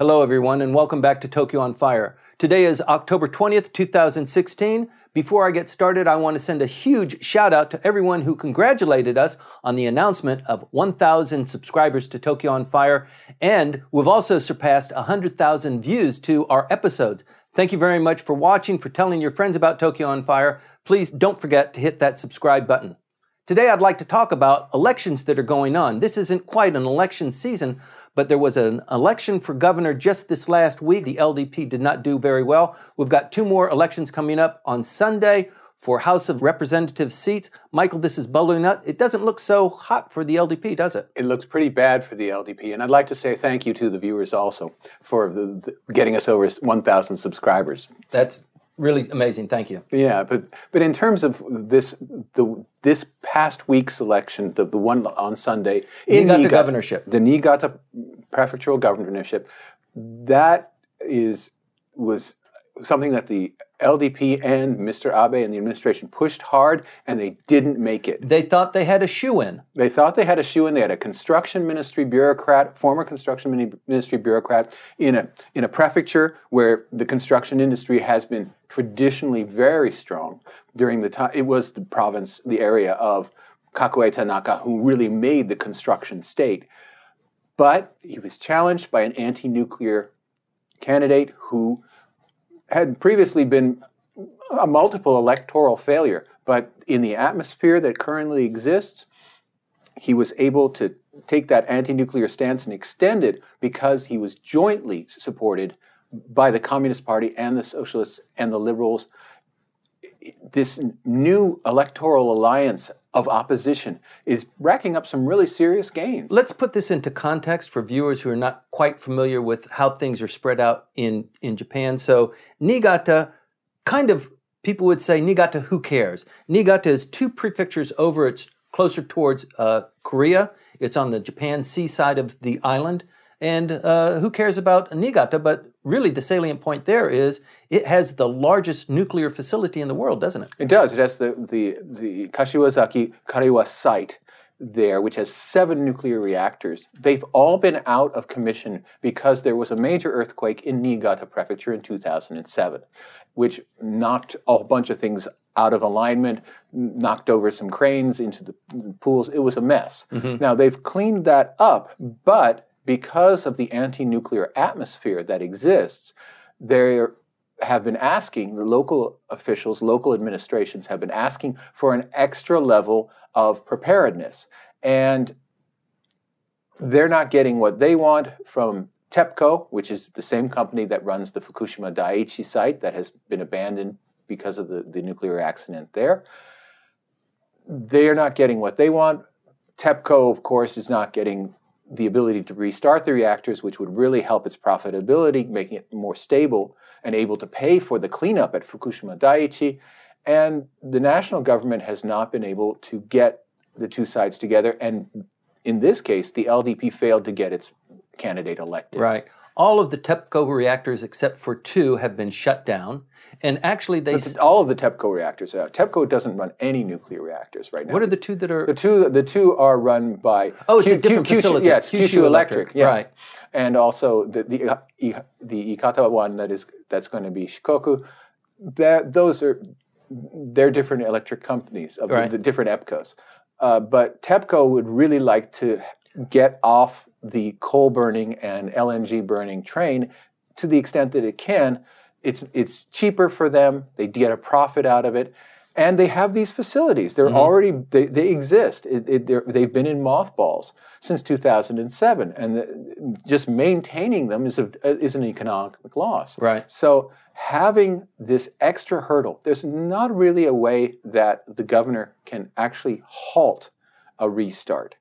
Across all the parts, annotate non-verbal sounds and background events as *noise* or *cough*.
Hello, everyone, and welcome back to Tokyo on Fire. Today is October 20th, 2016. Before I get started, I want to send a huge shout out to everyone who congratulated us on the announcement of 1,000 subscribers to Tokyo on Fire, and we've also surpassed 100,000 views to our episodes. Thank you very much for watching, for telling your friends about Tokyo on Fire. Please don't forget to hit that subscribe button. Today, I'd like to talk about elections that are going on. This isn't quite an election season, but there was an election for governor just this last week. The LDP did not do very well. We've got two more elections coming up on Sunday for House of Representatives seats. Michael, this is bubbling up. It doesn't look so hot for the LDP, does it? It looks pretty bad for the LDP. And I'd like to say thank you to the viewers also for the, the, getting us over 1,000 subscribers. That's really amazing. Thank you. Yeah, but but in terms of this the this past week's election, the, the one on Sunday in Niigata, Niigata governorship, the Niigata prefectural governorship, that is was something that the LDP and Mr. Abe and the administration pushed hard, and they didn't make it. They thought they had a shoe in. They thought they had a shoe in. They had a construction ministry bureaucrat, former construction ministry bureaucrat, in a in a prefecture where the construction industry has been traditionally very strong during the time. It was the province, the area of Kakuei Tanaka, who really made the construction state. But he was challenged by an anti-nuclear candidate who had previously been a multiple electoral failure, but in the atmosphere that currently exists, he was able to take that anti-nuclear stance and extend it because he was jointly supported by the Communist Party and the Socialists and the Liberals. This new electoral alliance of opposition is racking up some really serious gains. Let's put this into context for viewers who are not quite familiar with how things are spread out in, in Japan. So, Niigata, kind of, people would say, Niigata, who cares? Niigata is two prefectures over, it's closer towards uh, Korea. It's on the Japan sea side of the island. And uh, who cares about Niigata? But really, the salient point there is it has the largest nuclear facility in the world, doesn't it? It does. It has the, the, the Kashiwazaki Kariwa site there, which has seven nuclear reactors. They've all been out of commission because there was a major earthquake in Niigata Prefecture in 2007, which knocked a whole bunch of things out of alignment, knocked over some cranes into the pools. It was a mess. Mm-hmm. Now, they've cleaned that up, but because of the anti nuclear atmosphere that exists, they have been asking, the local officials, local administrations have been asking for an extra level of preparedness. And they're not getting what they want from TEPCO, which is the same company that runs the Fukushima Daiichi site that has been abandoned because of the, the nuclear accident there. They are not getting what they want. TEPCO, of course, is not getting the ability to restart the reactors, which would really help its profitability, making it more stable and able to pay for the cleanup at Fukushima Daiichi. And the national government has not been able to get the two sides together. And in this case, the LDP failed to get its candidate elected. Right. All of the TEPCO reactors, except for two, have been shut down. And actually, they s- all of the TEPCO reactors. Uh, TEPCO doesn't run any nuclear reactors right now. What are the two that are? The two, the two are run by. Oh, it's Q, a different Q, facility. Yeah, it's Kyushu, Electric. Electric. Yeah. Right. And also the the the Ikata one that is that's going to be Shikoku. That those are they're different electric companies of right. the, the, different EPCOs. Uh, but TEPCO would really like to get off the coal burning and LNG burning train to the extent that it can. It's, it's cheaper for them, they get a profit out of it, and they have these facilities. They're mm-hmm. already, they, they exist. It, it, they've been in mothballs since 2007, and the, just maintaining them is, a, is an economic loss. Right. So having this extra hurdle, there's not really a way that the governor can actually halt a restart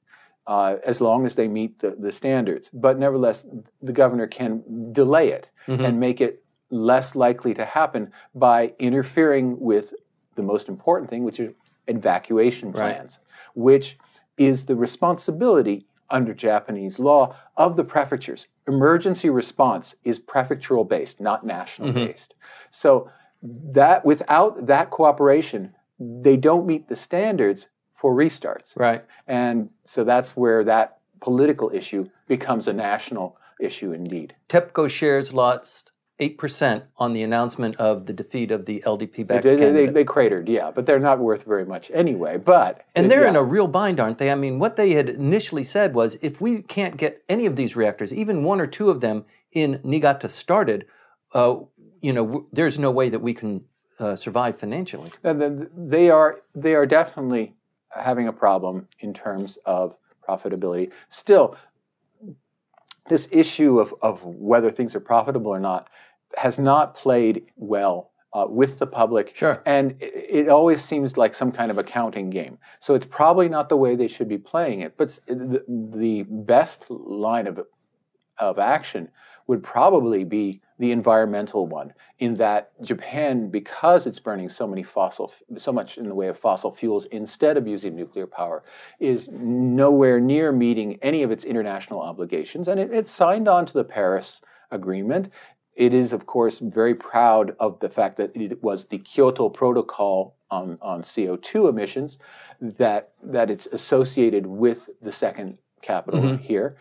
uh, as long as they meet the, the standards. But nevertheless, the governor can delay it mm-hmm. and make it less likely to happen by interfering with the most important thing, which is evacuation plans, right. which is the responsibility under Japanese law of the prefectures. Emergency response is prefectural based, not national mm-hmm. based. So that without that cooperation, they don't meet the standards for restarts. Right. And so that's where that political issue becomes a national issue indeed. TEPCO shares lost 8% on the announcement of the defeat of the LDP backed They, they, they cratered, yeah, but they're not worth very much anyway. But and they're yeah. in a real bind, aren't they? I mean, what they had initially said was if we can't get any of these reactors, even one or two of them in Niigata started, uh, you know, w- there's no way that we can uh, survive financially. And then they are they are definitely having a problem in terms of profitability. Still, this issue of, of whether things are profitable or not has not played well uh, with the public. Sure. And it, it always seems like some kind of accounting game. So it's probably not the way they should be playing it. But the, the best line of, of action would probably be the environmental one in that Japan because it's burning so many fossil so much in the way of fossil fuels instead of using nuclear power is nowhere near meeting any of its international obligations and it, it's signed on to the Paris agreement. It is of course very proud of the fact that it was the Kyoto protocol on, on CO2 emissions that that it's associated with the second capital mm-hmm. here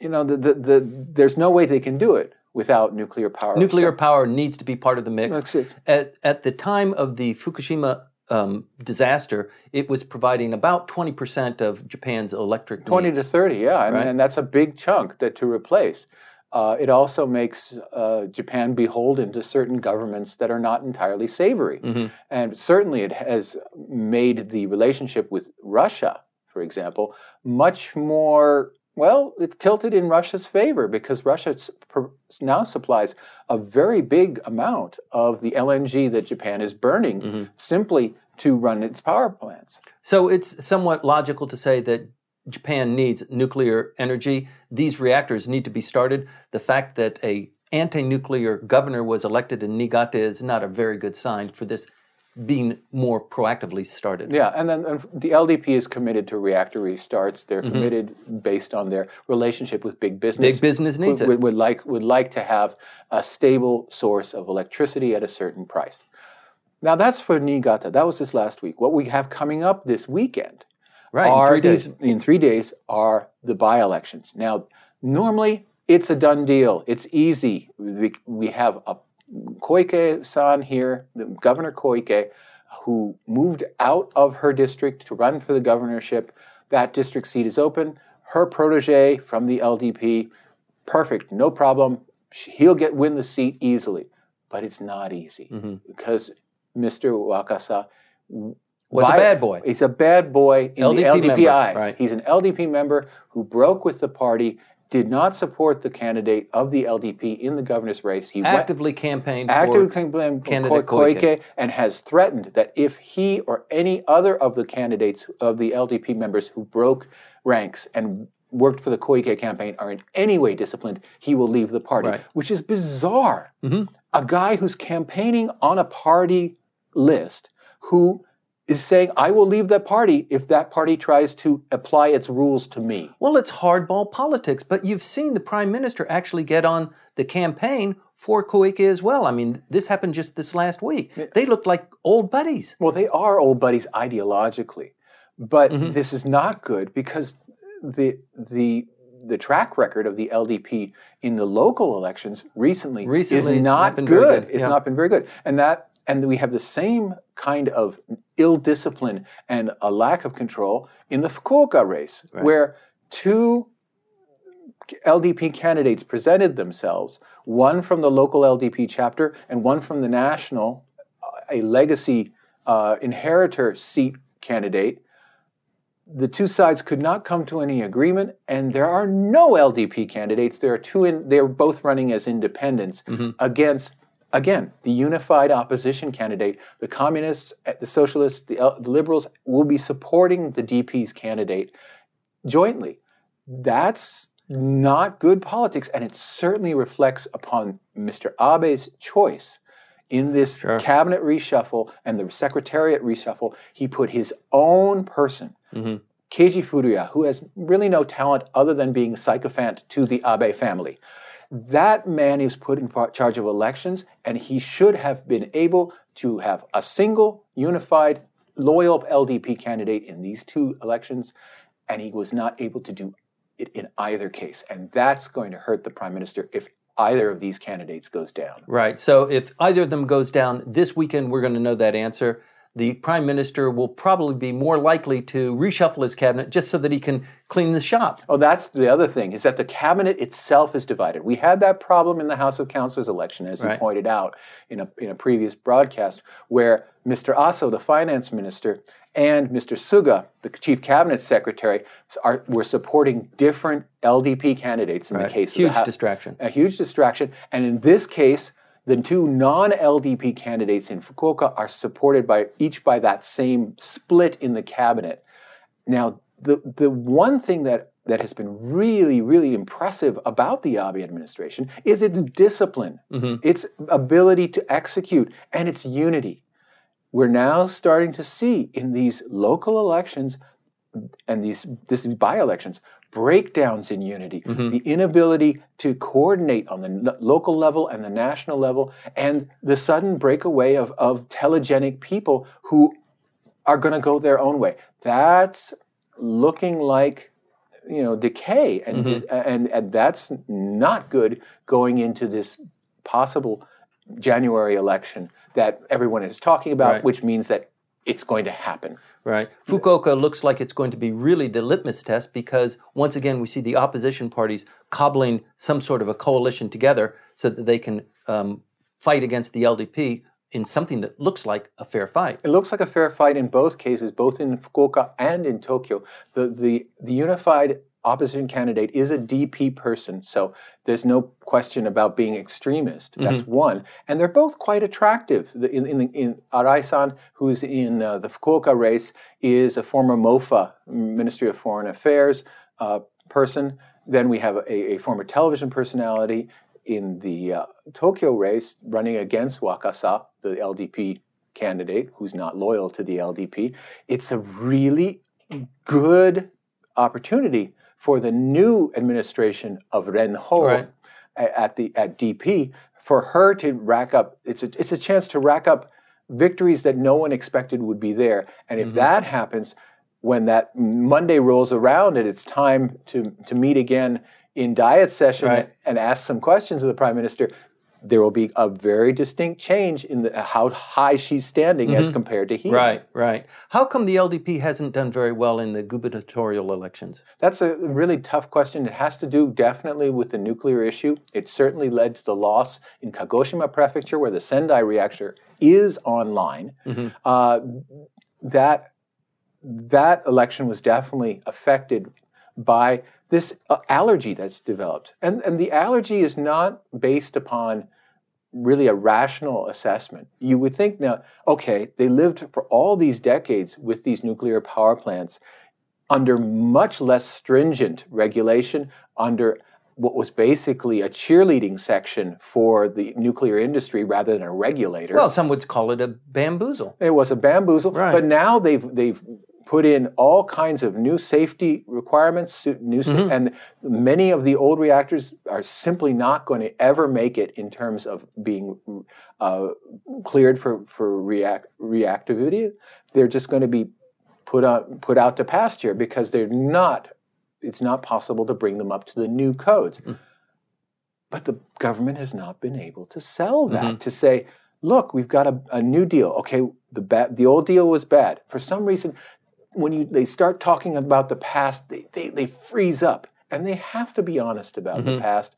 you know, the, the, the, there's no way they can do it without nuclear power. Nuclear power needs to be part of the mix. At, at the time of the Fukushima um, disaster, it was providing about 20% of Japan's electric 20 needs. to 30, yeah. I mean, and that's a big chunk that to replace. Uh, it also makes uh, Japan beholden to certain governments that are not entirely savory. Mhm. And certainly it has made the relationship with Russia, for example, much more, well, it's tilted in Russia's favor because Russia now supplies a very big amount of the LNG that Japan is burning Mm-hmm. simply to run its power plants. So it's somewhat logical to say that Japan needs nuclear energy. These reactors need to be started. The fact that a anti-nuclear governor was elected in Niigata is not a very good sign for this being more proactively started. Yeah, and then and the LDP is committed to reactor restarts. They're committed based on their relationship with big business. Mm-hmm. Big business needs would, it. Would, like would like to have a stable source of electricity at a certain price. Now that's for Niigata. That was this last week. What we have coming up this weekend Right, in are three days. in three days are the by-elections. Now, normally it's a done deal. It's easy. We, we have a Koike-san here, the Governor Koike, who moved out of her district to run for the governorship. That district seat is open. Her protege from the LDP, perfect, no problem. He'll get win the seat easily, but it's not easy Mm-hmm. because Mr. Wakasa Was a bad boy. He's a bad boy in the LDP LDP member, eyes. right. He's an LDP member who broke with the party, did not support the candidate of the LDP in the governor's race. He went Actively campaigned actively for campaigned candidate Koike, Koike. and has threatened that if he or any other of the candidates of the LDP members who broke ranks and worked for the Koike campaign are in any way disciplined, he will leave the party, Right. which is bizarre. Mm-hmm. A guy who's campaigning on a party list who is saying, I will leave that party if that party tries to apply its rules to me. Well, it's hardball politics, but you've seen the prime minister actually get on the campaign for Koike as well. I mean, this happened just this last week. They looked like old buddies. Well, they are old buddies ideologically, but Mm-hmm. this is not good because the the the track record of the LDP in the local elections recently, Recently, is not, not good. good, It's yeah. not been very good, and that and we have the same kind of ill discipline and a lack of control in the Fukuoka race, where two LDP candidates presented themselves, one from the local LDP chapter and one from the national, uh, a legacy uh, inheritor seat candidate. The two sides could not come to any agreement, and there are no LDP candidates. There are two. In, they're both running as independents against, again, the unified opposition candidate. The communists, uh, the socialists, the, L- the liberals will be supporting the DP's candidate jointly. That's not good politics, and it certainly reflects upon Mr. Abe's choice in this cabinet reshuffle and the secretariat reshuffle. He put his own person, Keiji Furuya, who has really no talent other than being a sycophant to the Abe family. That man is put in charge of elections, and he should have been able to have a single, unified loyal LDP candidate in these two elections, and he was not able to do it in either case. And that's going to hurt the prime minister if either of these candidates goes down. Right. So if either of them goes down this weekend, we're going to know that answer. The prime minister will probably be more likely to reshuffle his cabinet just so that he can clean the shop. Oh, that's the other thing is that the cabinet itself is divided. We had that problem in the House of Councillors election, as Right. you pointed out in a in a previous broadcast, where Mr. Aso, the finance minister, and Mr. Suga, the chief cabinet secretary, are were supporting different LDP candidates in Right. the case Huge of Hou- distraction. a huge distraction. And in this case, the two non-LDP candidates in Fukuoka are supported by each by that same split in the cabinet. Now, the the one thing that that has been really, really impressive about the Abe administration is its mm-hmm. discipline, mm-hmm. its ability to execute, and its unity. We're now starting to see in these local elections and these this by-elections breakdowns in unity mm-hmm. the inability to coordinate on the n- local level and the national level and the sudden breakaway of, of telegenic people who are going to go their own way. That's looking like you know decay and, mm-hmm. dis- and and that's not good going into this possible January election that everyone is talking about Right. which means that it's going to happen Right. Fukuoka looks like it's going to be really the litmus test because once again we see the opposition parties cobbling some sort of a coalition together so that they can um, fight against the LDP in something that looks like a fair fight. It looks like a fair fight in both cases, both in Fukuoka and in Tokyo. The the the unified opposition candidate is a DP person, so there's no question about being extremist. That's one, and they're both quite attractive. The, in in, in Arai-san, who's in uh, the Fukuoka race, is a former MOFA Ministry of Foreign Affairs uh, person. Then we have a, a former television personality in the uh, Tokyo race running against Wakasa, the LDP candidate who's not loyal to the LDP. It's a really good opportunity for the new administration of Renho Right. at the at DP for her to rack up. It's a it's a chance to rack up victories that no one expected would be there. And if mm-hmm. that happens, when that Monday rolls around and it's time to to meet again in diet session Right. and ask some questions of the prime minister, there will be a very distinct change in the, how high she's standing as compared to he. Right, right. How come the LDP hasn't done very well in the gubernatorial elections? That's a really tough question. It has to do definitely with the nuclear issue. It certainly led to the loss in Kagoshima Prefecture, where the Sendai reactor is online. Uh, that that election was definitely affected by this uh, allergy that's developed, and and the allergy is not based upon really a rational assessment. You would think now, okay, they lived for all these decades with these nuclear power plants under much less stringent regulation, under what was basically a cheerleading section for the nuclear industry rather than a regulator. Well, some would call it a bamboozle. it was a bamboozle, Right. but now they've they've put in all kinds of new safety requirements, new Mm-hmm. and many of the old reactors are simply not going to ever make it in terms of being uh, cleared for for react, reactivity. They're just going to be put out put out to pasture because they're not. It's not possible to bring them up to the new codes. But the government has not been able to sell that to say, look, we've got a, a new deal. Okay, the bad, the old deal was bad. For some reason, when you they start talking about the past, they, they, they freeze up. And they have to be honest about the past,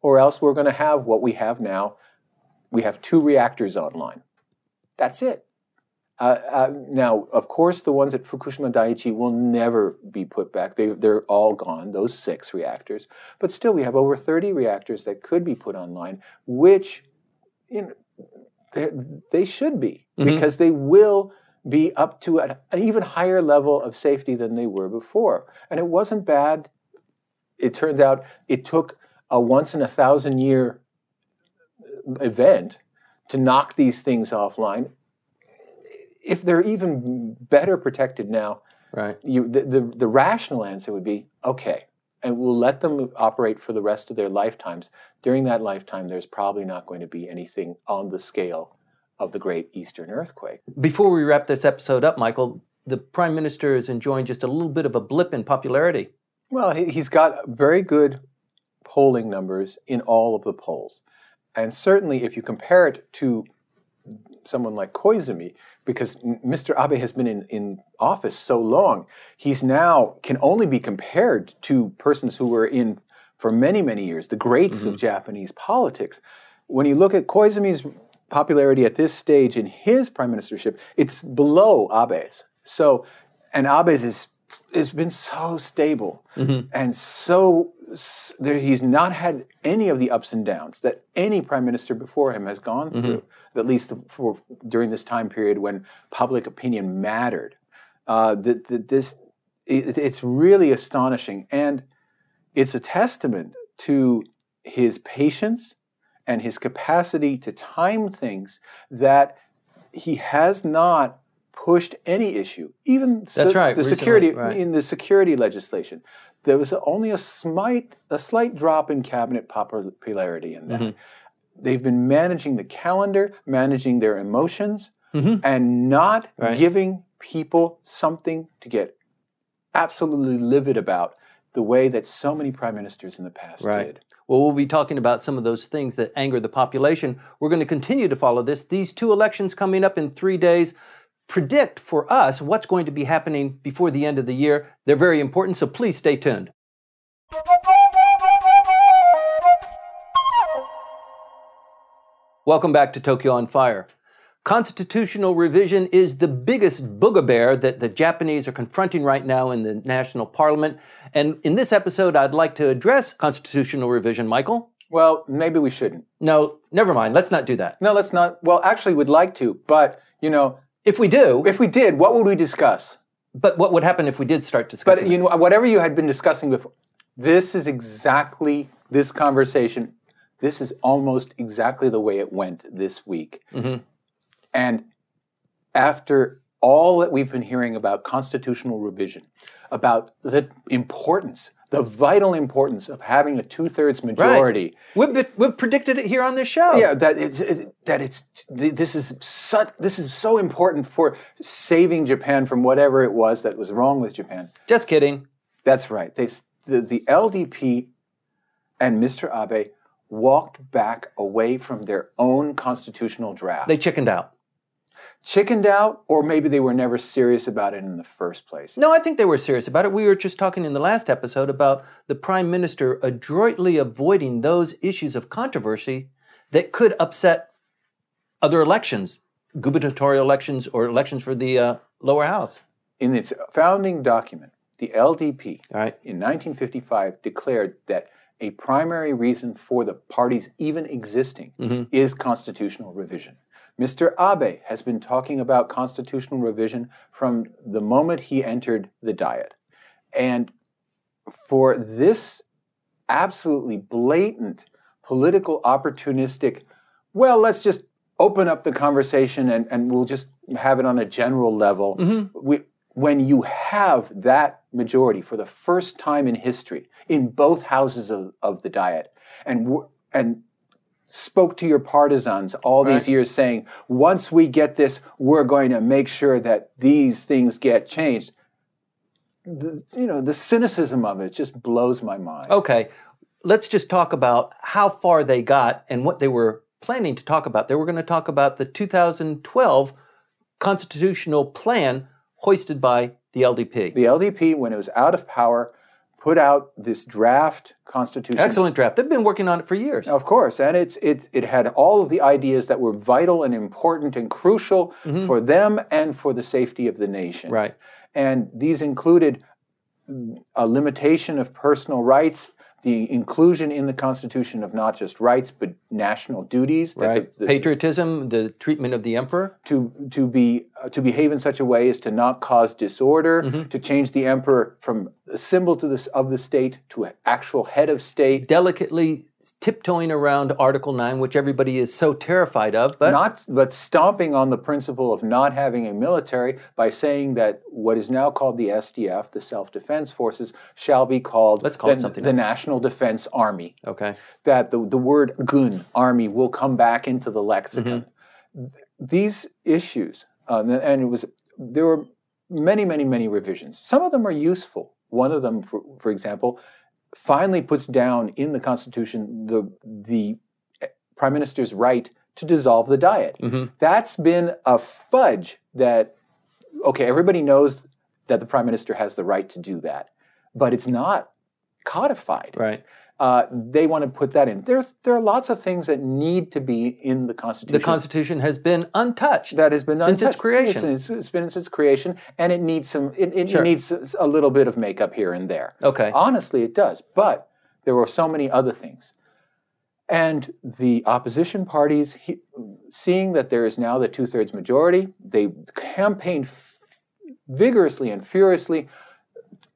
or else we're going to have what we have now. We have two reactors online. That's it. Uh, uh, now, of course, the ones at Fukushima Daiichi will never be put back. They, they're all gone, those six reactors. But still, we have over 30 reactors that could be put online, which you know, they should be, because they will be up to an, an even higher level of safety than they were before. And it wasn't bad. It turned out it took a once in a thousand year uh, event to knock these things offline if they're even better protected now, Right. you, the, the, the rational answer would be okay, and we'll let them operate for the rest of their lifetimes. During that lifetime, there's probably not going to be anything on the scale of the Great Eastern Earthquake. Before we wrap this episode up, Michael, the Prime Minister is enjoying just a little bit of a blip in popularity. Well, he- he's got very good polling numbers in all of the polls. And certainly, if you compare it to someone like Koizumi, because Mr. Abe has been in, in office so long, he's now can only be compared to persons who were in for many, many years, the greats of mm-hmm. Japanese politics. When you look at Koizumi's popularity at this stage in his prime ministership, it's below Abe's. So, and Abe's is has been so stable and so there, he's not had any of the ups and downs that any prime minister before him has gone through, at least for during this time period when public opinion mattered. Uh, this it, it's really astonishing, and it's a testament to his patience and his capacity to time things that he has not pushed any issue, even That's right, the recently, security right. in the security legislation. There was only a slight a slight drop in cabinet popularity in that. Mm-hmm. They've been managing the calendar, managing their emotions, mm-hmm. and not Right. giving people something to get absolutely livid about the way that so many prime ministers in the past Right. did. Well, we'll be talking about some of those things that anger the population. We're going to continue to follow this. These two elections coming up in three days predict for us what's going to be happening before the end of the year. They're very important, so please stay tuned. Welcome back to Tokyo on Fire. Constitutional revision is the biggest boogabear that the Japanese are confronting right now in the national parliament. And in this episode, I'd like to address constitutional revision, Michael. Well, maybe we shouldn't. No, never mind. Let's not do that. No, let's not. Well, actually, we'd like to, but you know, If we do, if we did, what would we discuss? but what would happen if we did start discussing? But you know, whatever you had been discussing before, this is exactly this conversation. This is almost exactly the way it went this week. Mm-hmm. And after all that we've been hearing about constitutional revision, about the importance, the vital importance of having a two-thirds majority, we've, been- we've predicted it here on this show. yeah, that it's it, that it's this is such this is so important for saving Japan from whatever it was that was wrong with Japan. Just kidding. That's right. They, the, the LDP and Mr. Abe walked back away from their own constitutional draft. They chickened out. Chickened out, or maybe they were never serious about it in the first place. No, I think they were serious about it. We were just talking in the last episode about the prime minister adroitly avoiding those issues of controversy that could upset other elections, gubernatorial elections or elections for the uh, lower house. In its founding document, the LDP right. in 1955 declared that a primary reason for the parties even existing is constitutional revision. Mr. Abe has been talking about constitutional revision from the moment he entered the Diet. And for this absolutely blatant political opportunistic, well, let's just open up the conversation and, and we'll just have it on a general level. Mm-hmm. We, when you have that majority for the first time in history in both houses of, of the Diet, and and spoke to your partisans all these years saying, once we get this, we're going to make sure that these things get changed. The, you know, the cynicism of it just blows my mind. Okay, let's just talk about how far they got and what they were planning to talk about. They were going to talk about the 2012 constitutional plan hoisted by the LDP. The LDP, when it was out of power, put out this draft constitution. Excellent draft. They've been working on it for years. Of course, and it's it it had all of the ideas that were vital and important and crucial mm-hmm. for them and for the safety of the nation. Right. And these included a limitation of personal rights, the inclusion in the Constitution of not just rights but national duties. Right. the- the- Patriotism, the treatment of the emperor. to to be uh, to behave in such a way as to not cause disorder, Mm-hmm. to change the emperor from a symbol to this of the state to an actual head of state. delicately tiptoeing around Article 9, which everybody is so terrified of. But not but stomping on the principle of not having a military by saying that what is now called the SDF, the Self Defense Forces, shall be called Let's call it something the else. National Defense Army. okay. That the, the word gun, army, will come back into the lexicon. Mm-hmm. these issues, uh, and it was there were many, many, many revisions. Some of them are useful. One of them, for, for example, finally puts down in the Constitution the the prime minister's right to dissolve the diet. Mm-hmm. That's been a fudge that okay, everybody knows that the prime minister has the right to do that, but it's not codified. Right. Uh, they want to put that in. There, there are lots of things that need to be in the Constitution. The Constitution has been untouched. that has been since its untouched. creation. It's, it's been since its creation, and it needs some. It, it Sure. needs a little bit of makeup here and there. Okay. Honestly, it does. But there were so many other things, and the opposition parties, he, seeing that there is now the two-thirds majority, they campaigned vigorously and furiously,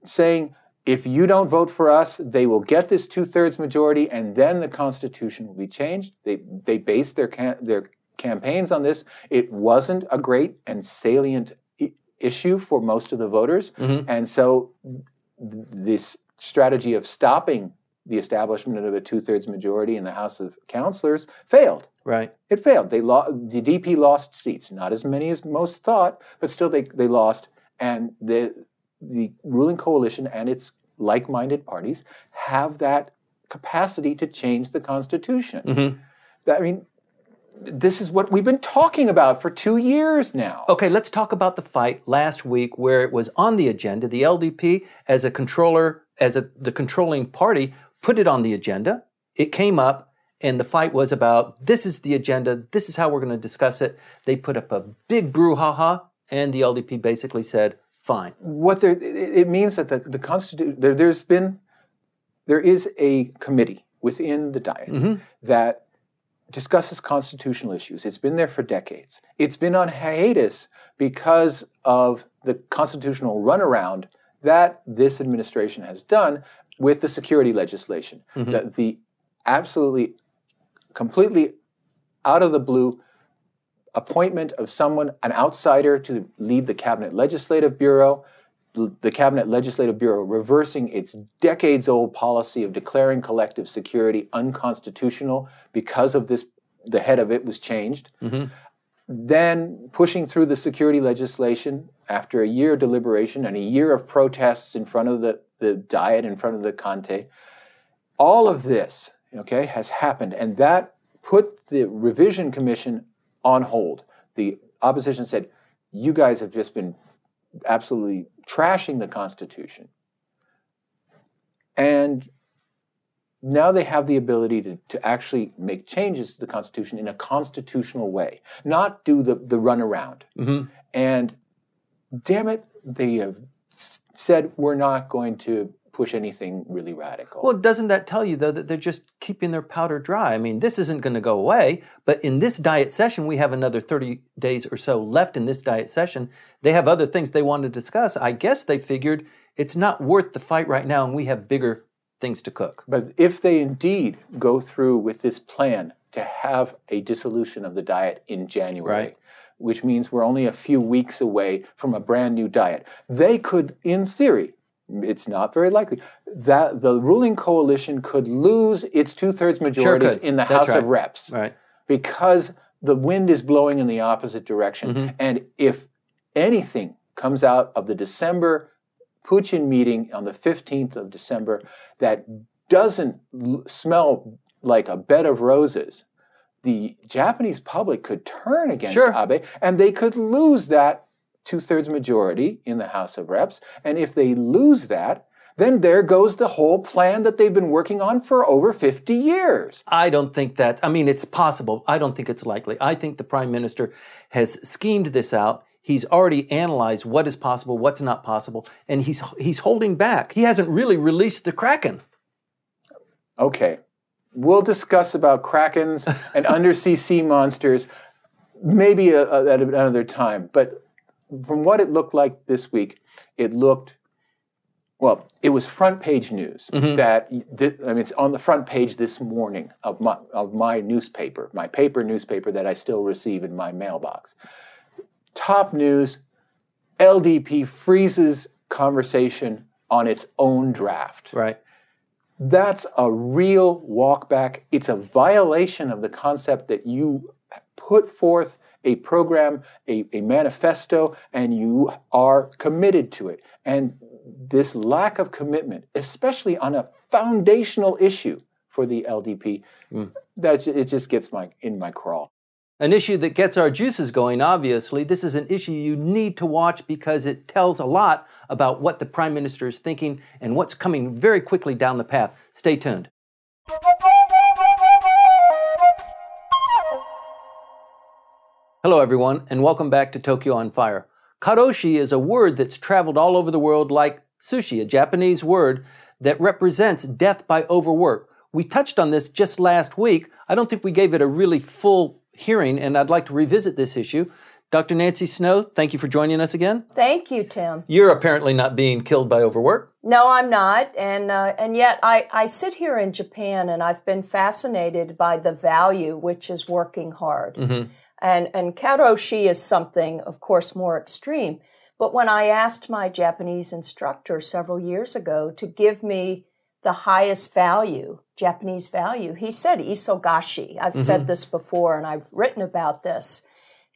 saying. If you don't vote for us, they will get this two-thirds majority, and then the Constitution will be changed. They they based their cam- their campaigns on this. It wasn't a great and salient I- issue for most of the voters, Mhm. and so th- this strategy of stopping the establishment of a two-thirds majority in the House of Councilors failed. Right. It failed. They lo- the DP lost seats, not as many as most thought, but still they, they lost. And the the ruling coalition and its like-minded parties have that capacity to change the Constitution. Mhm. That- I mean, this is what we've been talking about for two years now. Okay, let's talk about the fight last week where it was on the agenda. The LDP, as a controller, as a, the controlling party, put it on the agenda. It came up, and the fight was about this is the agenda, this is how we're going to discuss it. They put up a big brouhaha, and the LDP basically said, fine. what there it it means that the, the constitution there, there's been there is a committee within the diet mm-hmm. that discusses constitutional issues. It's been there for decades. It's been on hiatus because of the constitutional runaround that this administration has done with the security legislation. Mm-hmm. The, the absolutely completely out of the blue appointment of someone, an outsider, to lead the Cabinet Legislative Bureau, the Cabinet Legislative Bureau reversing its decades old policy of declaring collective security unconstitutional because of this, the head of it was changed. Mm-hmm. Then pushing through the security legislation after a year of deliberation and a year of protests in front of the, the Diet, in front of the Kantei. All of this, okay, has happened, and that put the revision commission on hold. The opposition said, You guys have just been absolutely trashing the Constitution. And now they have the ability to, to actually make changes to the Constitution in a constitutional way, not do the, the runaround. Mm-hmm. And damn it, they have said, We're not going to push anything really radical. Well, doesn't that tell you, though, that they're just keeping their powder dry? I mean, this isn't going to go away, but in this diet session, we have another 30 days or so left in this diet session. They have other things they want to discuss. I guess they figured it's not worth the fight right now, and we have bigger things to cook. But if they indeed go through with this plan to have a dissolution of the diet in January, Right. which means we're only a few weeks away from a brand new diet, they could, in theory, it's not very likely that the ruling coalition could lose its two-thirds majorities could. in the House of. Reps Right. because the wind is blowing in the opposite direction. Mm-hmm. And if anything comes out of the December Putin meeting on the 15th of December that doesn't l- smell like a bed of roses, the Japanese public could turn against Sure. Abe and they could lose that two thirds majority in the House of Reps. And if they lose that, then there goes the whole plan that they've been working on for over 50 years. I don't think that, I mean, it's possible. I don't think it's likely. I think the prime minister has schemed this out. He's already analyzed what is possible, what's not possible, and he's he's holding back. He hasn't really released the Kraken. Okay, we'll discuss about krakens and *laughs* undersea sea monsters maybe a, a- at another time. But from what it looked like this week, it looked well. It was front page news mm-hmm. that th- I mean, it's on the front page this morning of my of my newspaper, my paper newspaper that I still receive in my mailbox. Top news: LDP freezes conversation on its own draft. Right. That's a real walk back. It's a violation of the concept that you put forth a program, a, a manifesto, and you are committed to it. And this lack of commitment, especially on a foundational issue for the LDP, mm. that it just gets my in my crawl. An issue that gets our juices going, obviously. This is an issue you need to watch because it tells a lot about what the Prime Minister is thinking and what's coming very quickly down the path. Stay tuned. Hello, everyone, and welcome back to Tokyo on Fire. Karoshi is a word that's traveled all over the world like sushi, a Japanese word that represents death by overwork. We touched on this just last week. I don't think we gave it a really full hearing, and I'd like to revisit this issue. Dr. Nancy Snow, thank you for joining us again. Thank you, Tim. You're apparently not being killed by overwork. No, I'm not, and uh, and yet I, I sit here in Japan, and I've been fascinated by the value which is working hard. Mm-hmm. And, and karoshi is something, of course, more extreme. But when I asked my Japanese instructor several years ago to give me the highest value, Japanese value, he said isogashi. I've mm-hmm. said this before and I've written about this.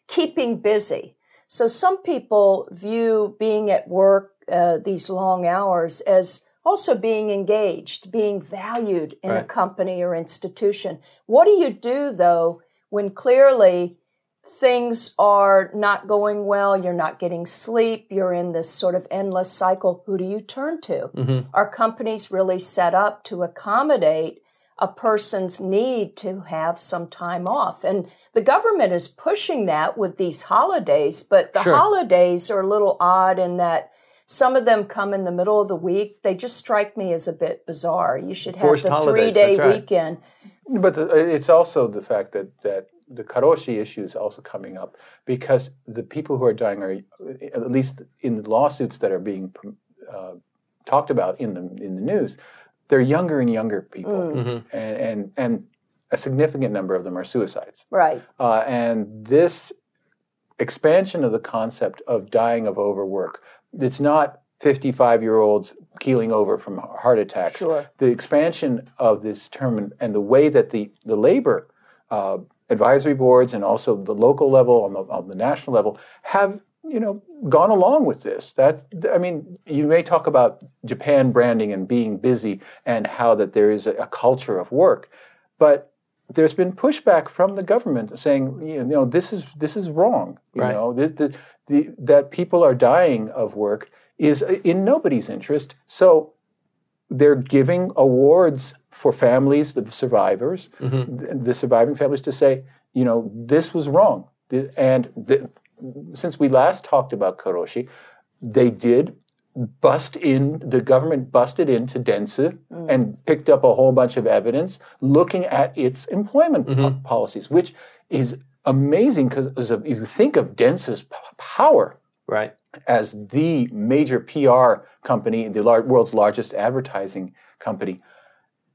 Keeping busy. So some people view being at work, uh, these long hours, as also being engaged, being valued in right. a company or institution. What do you do though when clearly things are not going well, you're not getting sleep, you're in this sort of endless cycle, who do you turn to? Mm-hmm. Are companies really set up to accommodate a person's need to have some time off? And the government is pushing that with these holidays, but the sure. holidays are a little odd in that some of them come in the middle of the week. They just strike me as a bit bizarre. You should have Forced the three day right. weekend. But the, it's also the fact that that the karoshi issue is also coming up because the people who are dying are, at least in the lawsuits that are being uh, talked about in the in the news, they're younger and younger people, mm. mm-hmm. and, and and a significant number of them are suicides. Right. Uh, and this expansion of the concept of dying of overwork, it's not 55 year olds keeling over from heart attacks. Sure. The expansion of this term and, and the way that the, the labor uh, advisory boards and also the local level on the, on the national level have you know gone along with this that i mean you may talk about japan branding and being busy and how that there is a, a culture of work but there's been pushback from the government saying you know this is this is wrong you right. know the, the, the, that people are dying of work is in nobody's interest so they're giving awards for families, the survivors, mm-hmm. the surviving families, to say, you know, this was wrong. And the, since we last talked about Karoshi, they did bust in, the government busted into Dentsu mm. and picked up a whole bunch of evidence looking at its employment mm-hmm. po- policies, which is amazing because if you think of Dentsu's p- power, right, as the major PR company, the lar- world's largest advertising company,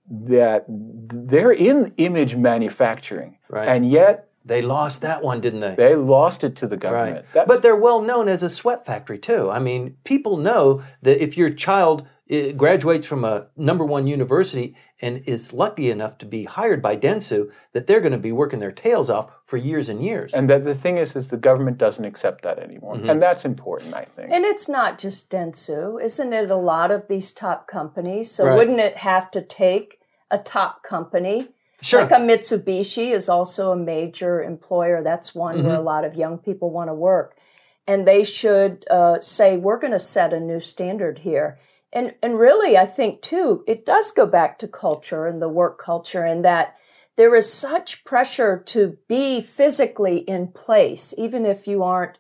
that they're in image manufacturing, right. and yet they lost that one, didn't they? They lost it to the government. Right. But they're well known as a sweat factory too. I mean, people know that if your child graduates from a number one university and is lucky enough to be hired by Dentsu, that they're going to be working their tails off for years and years. And that the thing is, is the government doesn't accept that anymore, mm-hmm. and that's important, I think. And it's not just Dentsu, isn't it? A lot of these top companies. So right. wouldn't it have to take a top company. Sure. Like a Mitsubishi is also a major employer. That's one mm-hmm. where a lot of young people want to work. And they should uh, say, we're going to set a new standard here. And, and really, I think too, it does go back to culture and the work culture, and that there is such pressure to be physically in place, even if you aren't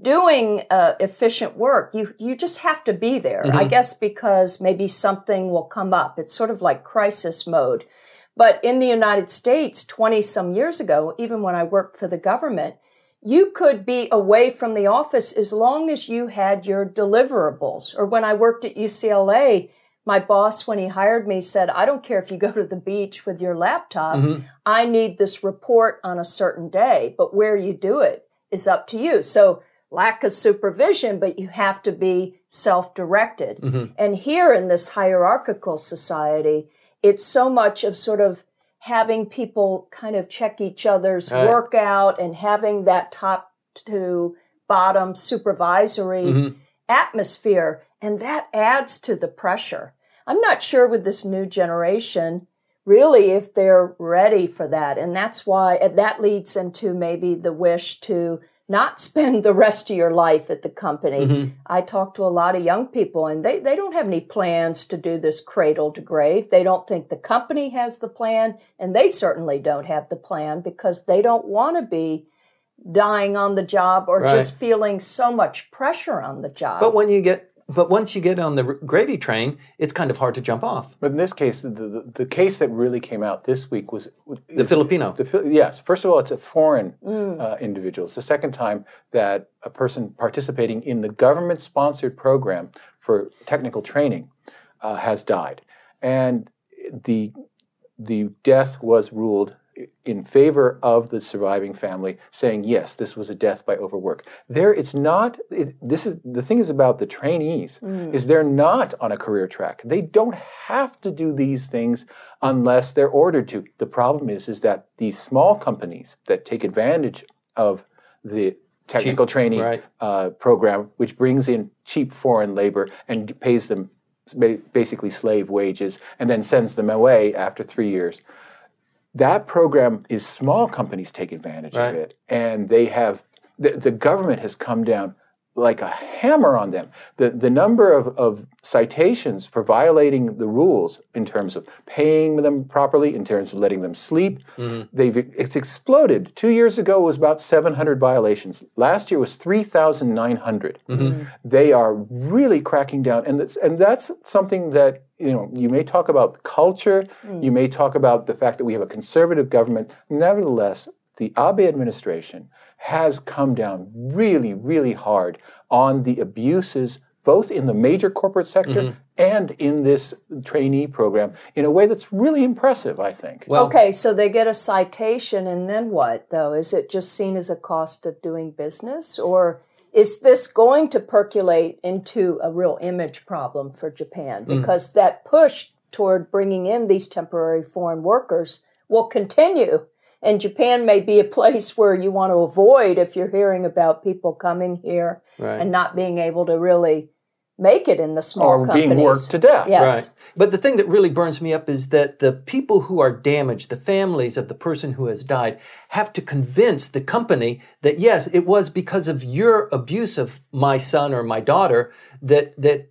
doing uh, efficient work, you you just have to be there. Mm-hmm. I guess because maybe something will come up. It's sort of like crisis mode. But in the United States, 20 some years ago, even when I worked for the government, you could be away from the office as long as you had your deliverables. Or when I worked at UCLA, my boss, when he hired me, said, I don't care if you go to the beach with your laptop. Mm-hmm. I need this report on a certain day, but where you do it is up to you. So lack of supervision, but you have to be self directed. Mm-hmm. And here in this hierarchical society, it's so much of sort of having people kind of check each other's Right. work out and having that top to bottom supervisory Mhm. atmosphere. And that adds to the pressure. I'm not sure with this new generation really if they're ready for that. And that's why and that leads into maybe the wish to not spend the rest of your life at the company. Mm-hmm. I talk to a lot of young people and they, they don't have any plans to do this cradle to grave. They don't think the company has the plan and they certainly don't have the plan because they don't want to be dying on the job or Right. just feeling so much pressure on the job. But when you get, but once you get on the gravy train, it's kind of hard to jump off. But in this case, the, the, the case that really came out this week was The Filipino. The, yes, first of all, it's a foreign uh, individual. It's the second time that a person participating in the government-sponsored program for technical training uh, has died, and the the death was ruled in favor of the surviving family, saying yes, this was a death by overwork. There, it's not. It, this is the thing is about the trainees is they're not on a career track. They don't have to do these things unless they're ordered to. The problem is is that these small companies that take advantage of the technical training right. uh, program, which brings in cheap foreign labor and pays them ba- basically slave wages and then sends them away after three years. That program is small companies take advantage Right. of it, and they have the, the government has come down like a hammer on them. The the number of, of citations for violating the rules in terms of paying them properly, in terms of letting them sleep, mm-hmm. they've it's exploded. Two years ago was about 700 violations. Last year was 3,900. Mm-hmm. They are really cracking down, and that's, and that's something that you know you may talk about culture, mm. you may talk about the fact that we have a conservative government. Nevertheless, the Abe administration has come down really, really hard on the abuses, both in the major corporate sector mm-hmm. and in this trainee program, in a way that's really impressive. I think. Well, okay, so they get a citation, and then what, though? Is it just seen as a cost of doing business? Or is this going to percolate into a real image problem for Japan? Mm. Because that push toward bringing in these temporary foreign workers will continue. And Japan may be a *laughs* place where you want to avoid if you're hearing about people coming here Right. and not being able to really make it in the small Or companies. being worked to death. Yes. Right. But the thing that really burns me up is that the people who are damaged, the families of the person who has died, have to convince the company that yes, it was because of your abuse of my son or my daughter that that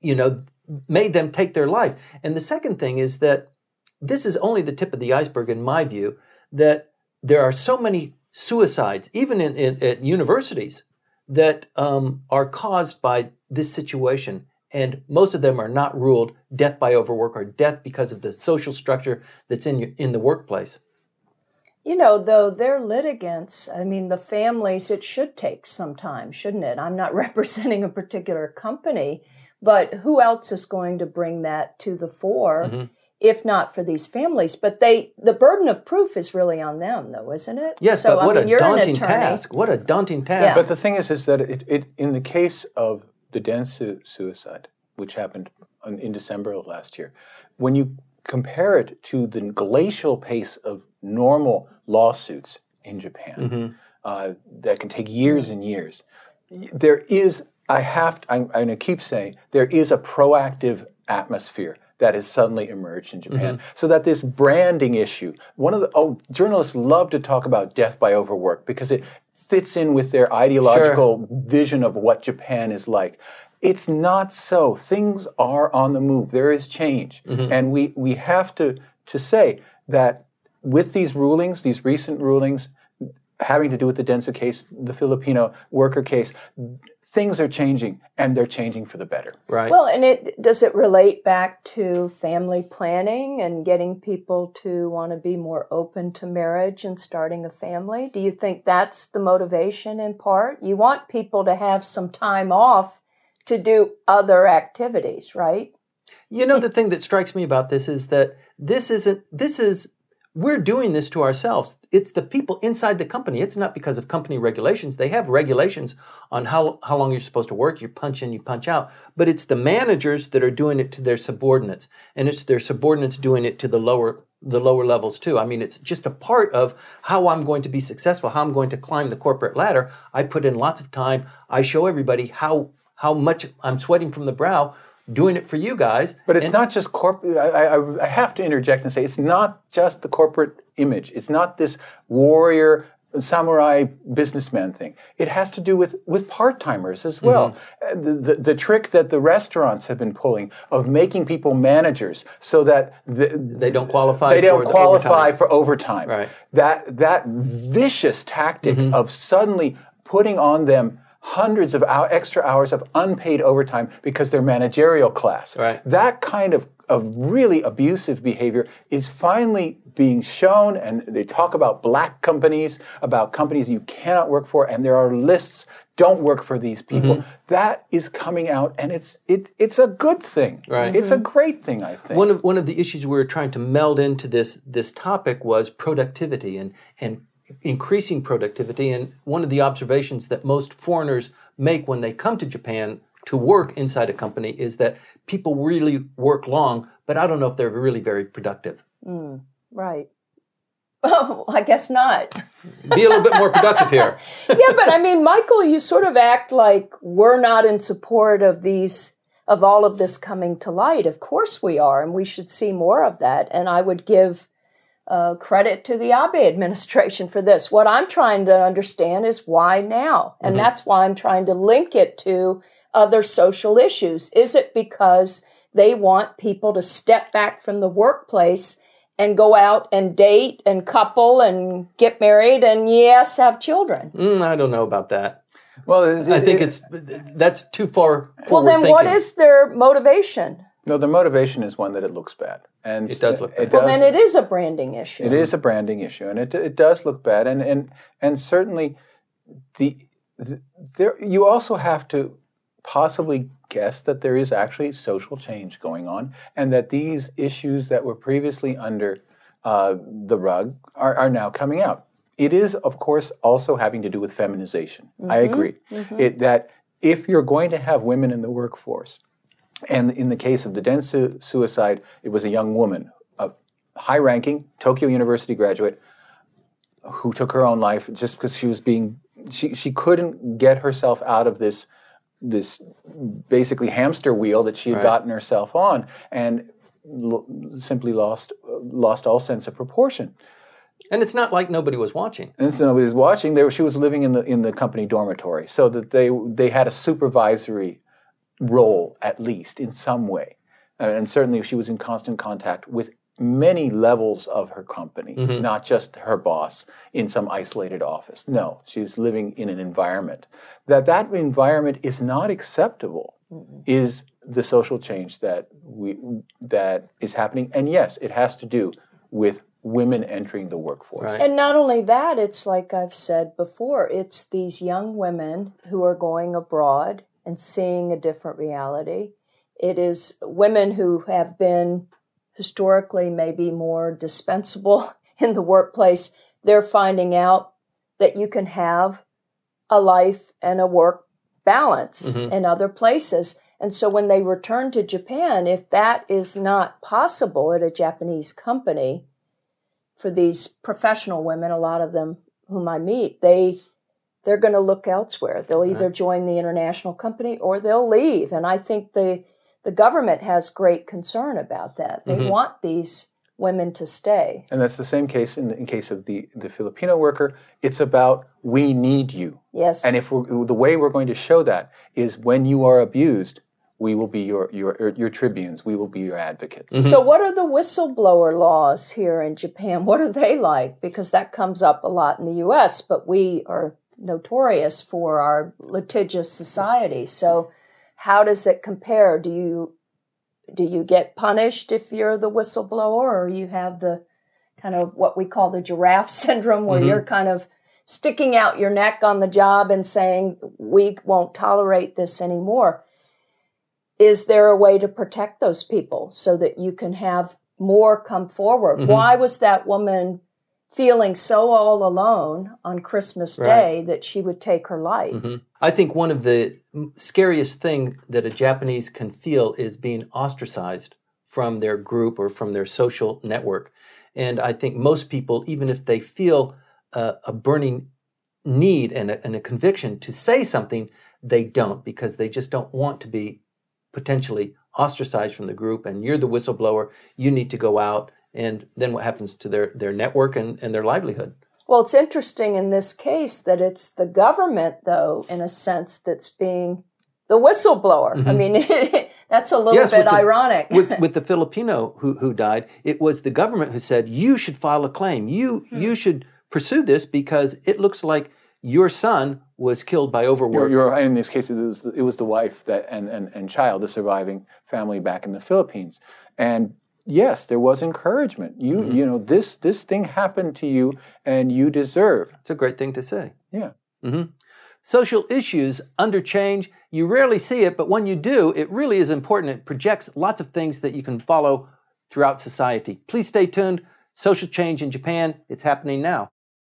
you know made them take their life. And the second thing is that this is only the tip of the iceberg in my view that there are so many suicides even in, in at universities that um, are caused by this situation and most of them are not ruled death by overwork or death because of the social structure that's in your, in the workplace You know, though they're litigants, I mean, the families, it should take some time, shouldn't it? I'm not *laughs* representing a particular company, but who else is going to bring that to the fore Mm-hmm. If not for these families? But they, the burden of proof is really on them, though, isn't it? yes so, but what I mean, a you're daunting task what a daunting task Yeah. But the thing is, is that it, it in the case of the Dentsu suicide, which happened on, in December of last year, when you compare it to the glacial pace of normal lawsuits in Japan, uh, that can take years and years, there is. I have. To, I'm, I'm going to keep saying there is a proactive atmosphere that has suddenly emerged in Japan. Mm-hmm. So that this branding issue, one of the oh, journalists love to talk about death by overwork because it fits in with their ideological vision of what Japan is like. It's not so. Things are on the move. There is change, mm-hmm. and we we have to to say that with these rulings, these recent rulings having to do with the Dentsu case, the Filipino worker case, things are changing, and they're changing for the better. right Well, and it does it relate back to family planning and getting people to want to be more open to marriage and starting a family? Do you think that's the motivation in part? You want people to have some time off to do other activities, right? You know, the thing that strikes me about this is that this isn't, this is, we're doing this to ourselves. It's the people inside the company. It's not because of company regulations. They have regulations on how, how long you're supposed to work. You punch in, you punch out. But it's the managers that are doing it to their subordinates. And it's their subordinates doing it to the lower the lower levels too. I mean, it's just a part of how I'm going to be successful, how I'm going to climb the corporate ladder. I put in lots of time. I show everybody how how much I'm sweating from the brow doing it for you guys. But it's and, not just corporate. I, I, I have to interject and say it's not just the corporate image. It's not this warrior samurai businessman thing. It has to do with, with part timers as well. Mm-hmm. Uh, the, the, the, trick that the restaurants have been pulling of making people managers so that the, they don't qualify. They don't qualify overtime. for overtime. Right. That that vicious tactic mm-hmm. of suddenly putting on them hundreds of hour, extra hours of unpaid overtime because they're managerial class. Right. That kind of, of really abusive behavior is finally being shown, and they talk about black companies, about companies you cannot work for, and there are lists. Don't work for these people. Mm-hmm. That is coming out, and it's it, it's a good thing. Right. It's mm-hmm. a great thing, I think. One of one of the issues we were trying to meld into this this topic was productivity and and increasing productivity. And one of the observations that most foreigners make when they come to Japan to work inside a company is that people really work long, but I don't know if they're really very productive. Mm, right. *laughs* Oh, I guess not. Be a little bit more productive here. *laughs* yeah, but I mean, Michael, you sort of act like we're not in support of these, of all of this coming to light. Of course we are, and we should see more of that. And I would give uh, credit to the Abe *laughs* administration for this. What I'm trying to understand is why now? And mm-hmm. that's why I'm trying to link it to other social issues. Is it because they want people to step back from the workplace and go out and date and couple and get married and yes, have children? Mm, I don't know about that. Well, it, I think it's that's too far. Well, then, thinking. what is their motivation? No, the motivation is one that it looks bad, and it does look bad. It well, then it is a branding issue. It is a branding issue, and it it does look bad, and and and certainly the, the there you also have to possibly guess that there is actually social change going on, and that these issues that were previously under uh, the rug are, are now coming out. It is, of course, also having to do with feminization. Mm-hmm. I agree. Mm-hmm. It, that if you're going to have women in the workforce, and in the case of the Dentsu suicide, it was a young woman, a high ranking Tokyo University graduate, who took her own life just because she was being, she, she couldn't get herself out of this, this basically hamster wheel that she had right. gotten herself on and l- simply lost, lost all sense of proportion. And it's not like nobody was watching. And so nobody was watching. They were, she was living in the in the company dormitory, so that they they had a supervisory role, at least in some way. Uh, and certainly she was in constant contact with many levels of her company, mm-hmm. not just her boss in some isolated office. No, she was living in an environment. That that environment is not acceptable mm-hmm. is the social change that we that is happening. And yes, it has to do with women entering the workforce. Right. And not only that, it's like I've said before, it's these young women who are going abroad and seeing a different reality. It is women who have been historically maybe more dispensable *laughs* in the workplace. They're finding out that you can have a life and a work balance mm-hmm. in other places. And so when they return to Japan, if that is not possible at a Japanese company, for these professional women, a lot of them whom I meet, they they're going to look elsewhere. They'll either join the international company or they'll leave. And I think the the government has great concern about that. They mm-hmm. want these women to stay. And that's the same case in, in case of the, the Filipino worker. It's about we need you. Yes. And if the way we're going to show that is when you are abused, we will be your your your tribunes. We will be your advocates. Mm-hmm. So, what are the whistleblower laws here in Japan? What are they like? Because that comes up a lot in the U.S., but we are notorious for our litigious society. So, how does it compare? Do you do you get punished if you're the whistleblower, or you have the kind of what we call the giraffe *laughs* syndrome, where mm-hmm. you're kind of sticking out your neck on the job and saying we won't tolerate this anymore? Is there a way to protect those people so that you can have more come forward? Mm-hmm. Why was that woman feeling so all alone on Christmas Day that she would take her life. Mm-hmm. I think one of the scariest thing that a Japanese can feel is being ostracized from their group or from their social network. And I think most people, even if they feel uh, a burning need and a, and a conviction to say something, they don't because they just don't want to be potentially ostracized from the group. And you're the whistleblower. You need to go out. And then what happens to their, their network and, and their livelihood? Well, it's interesting in this case that it's the government, though, in a sense, that's being the whistleblower. Mm-hmm. I mean, *laughs* that's a little yes, bit with the, ironic. with, *laughs* with the Filipino who, who died, it was the government who said, you should file a claim. You, hmm. you should pursue this because it looks like your son was killed by overwork. You're, you're, in these cases, it was, the, it was the wife that and, and, and child, the surviving family back in the Philippines. And yes, there was encouragement. You mm-hmm. you know this this thing happened to you, and you deserve. It's a great thing to say. Yeah. Mm-hmm. Social issues under change. You rarely see it, but when you do, it really is important. It projects lots of things that you can follow throughout society. Please stay tuned. Social change in Japan, it's happening now.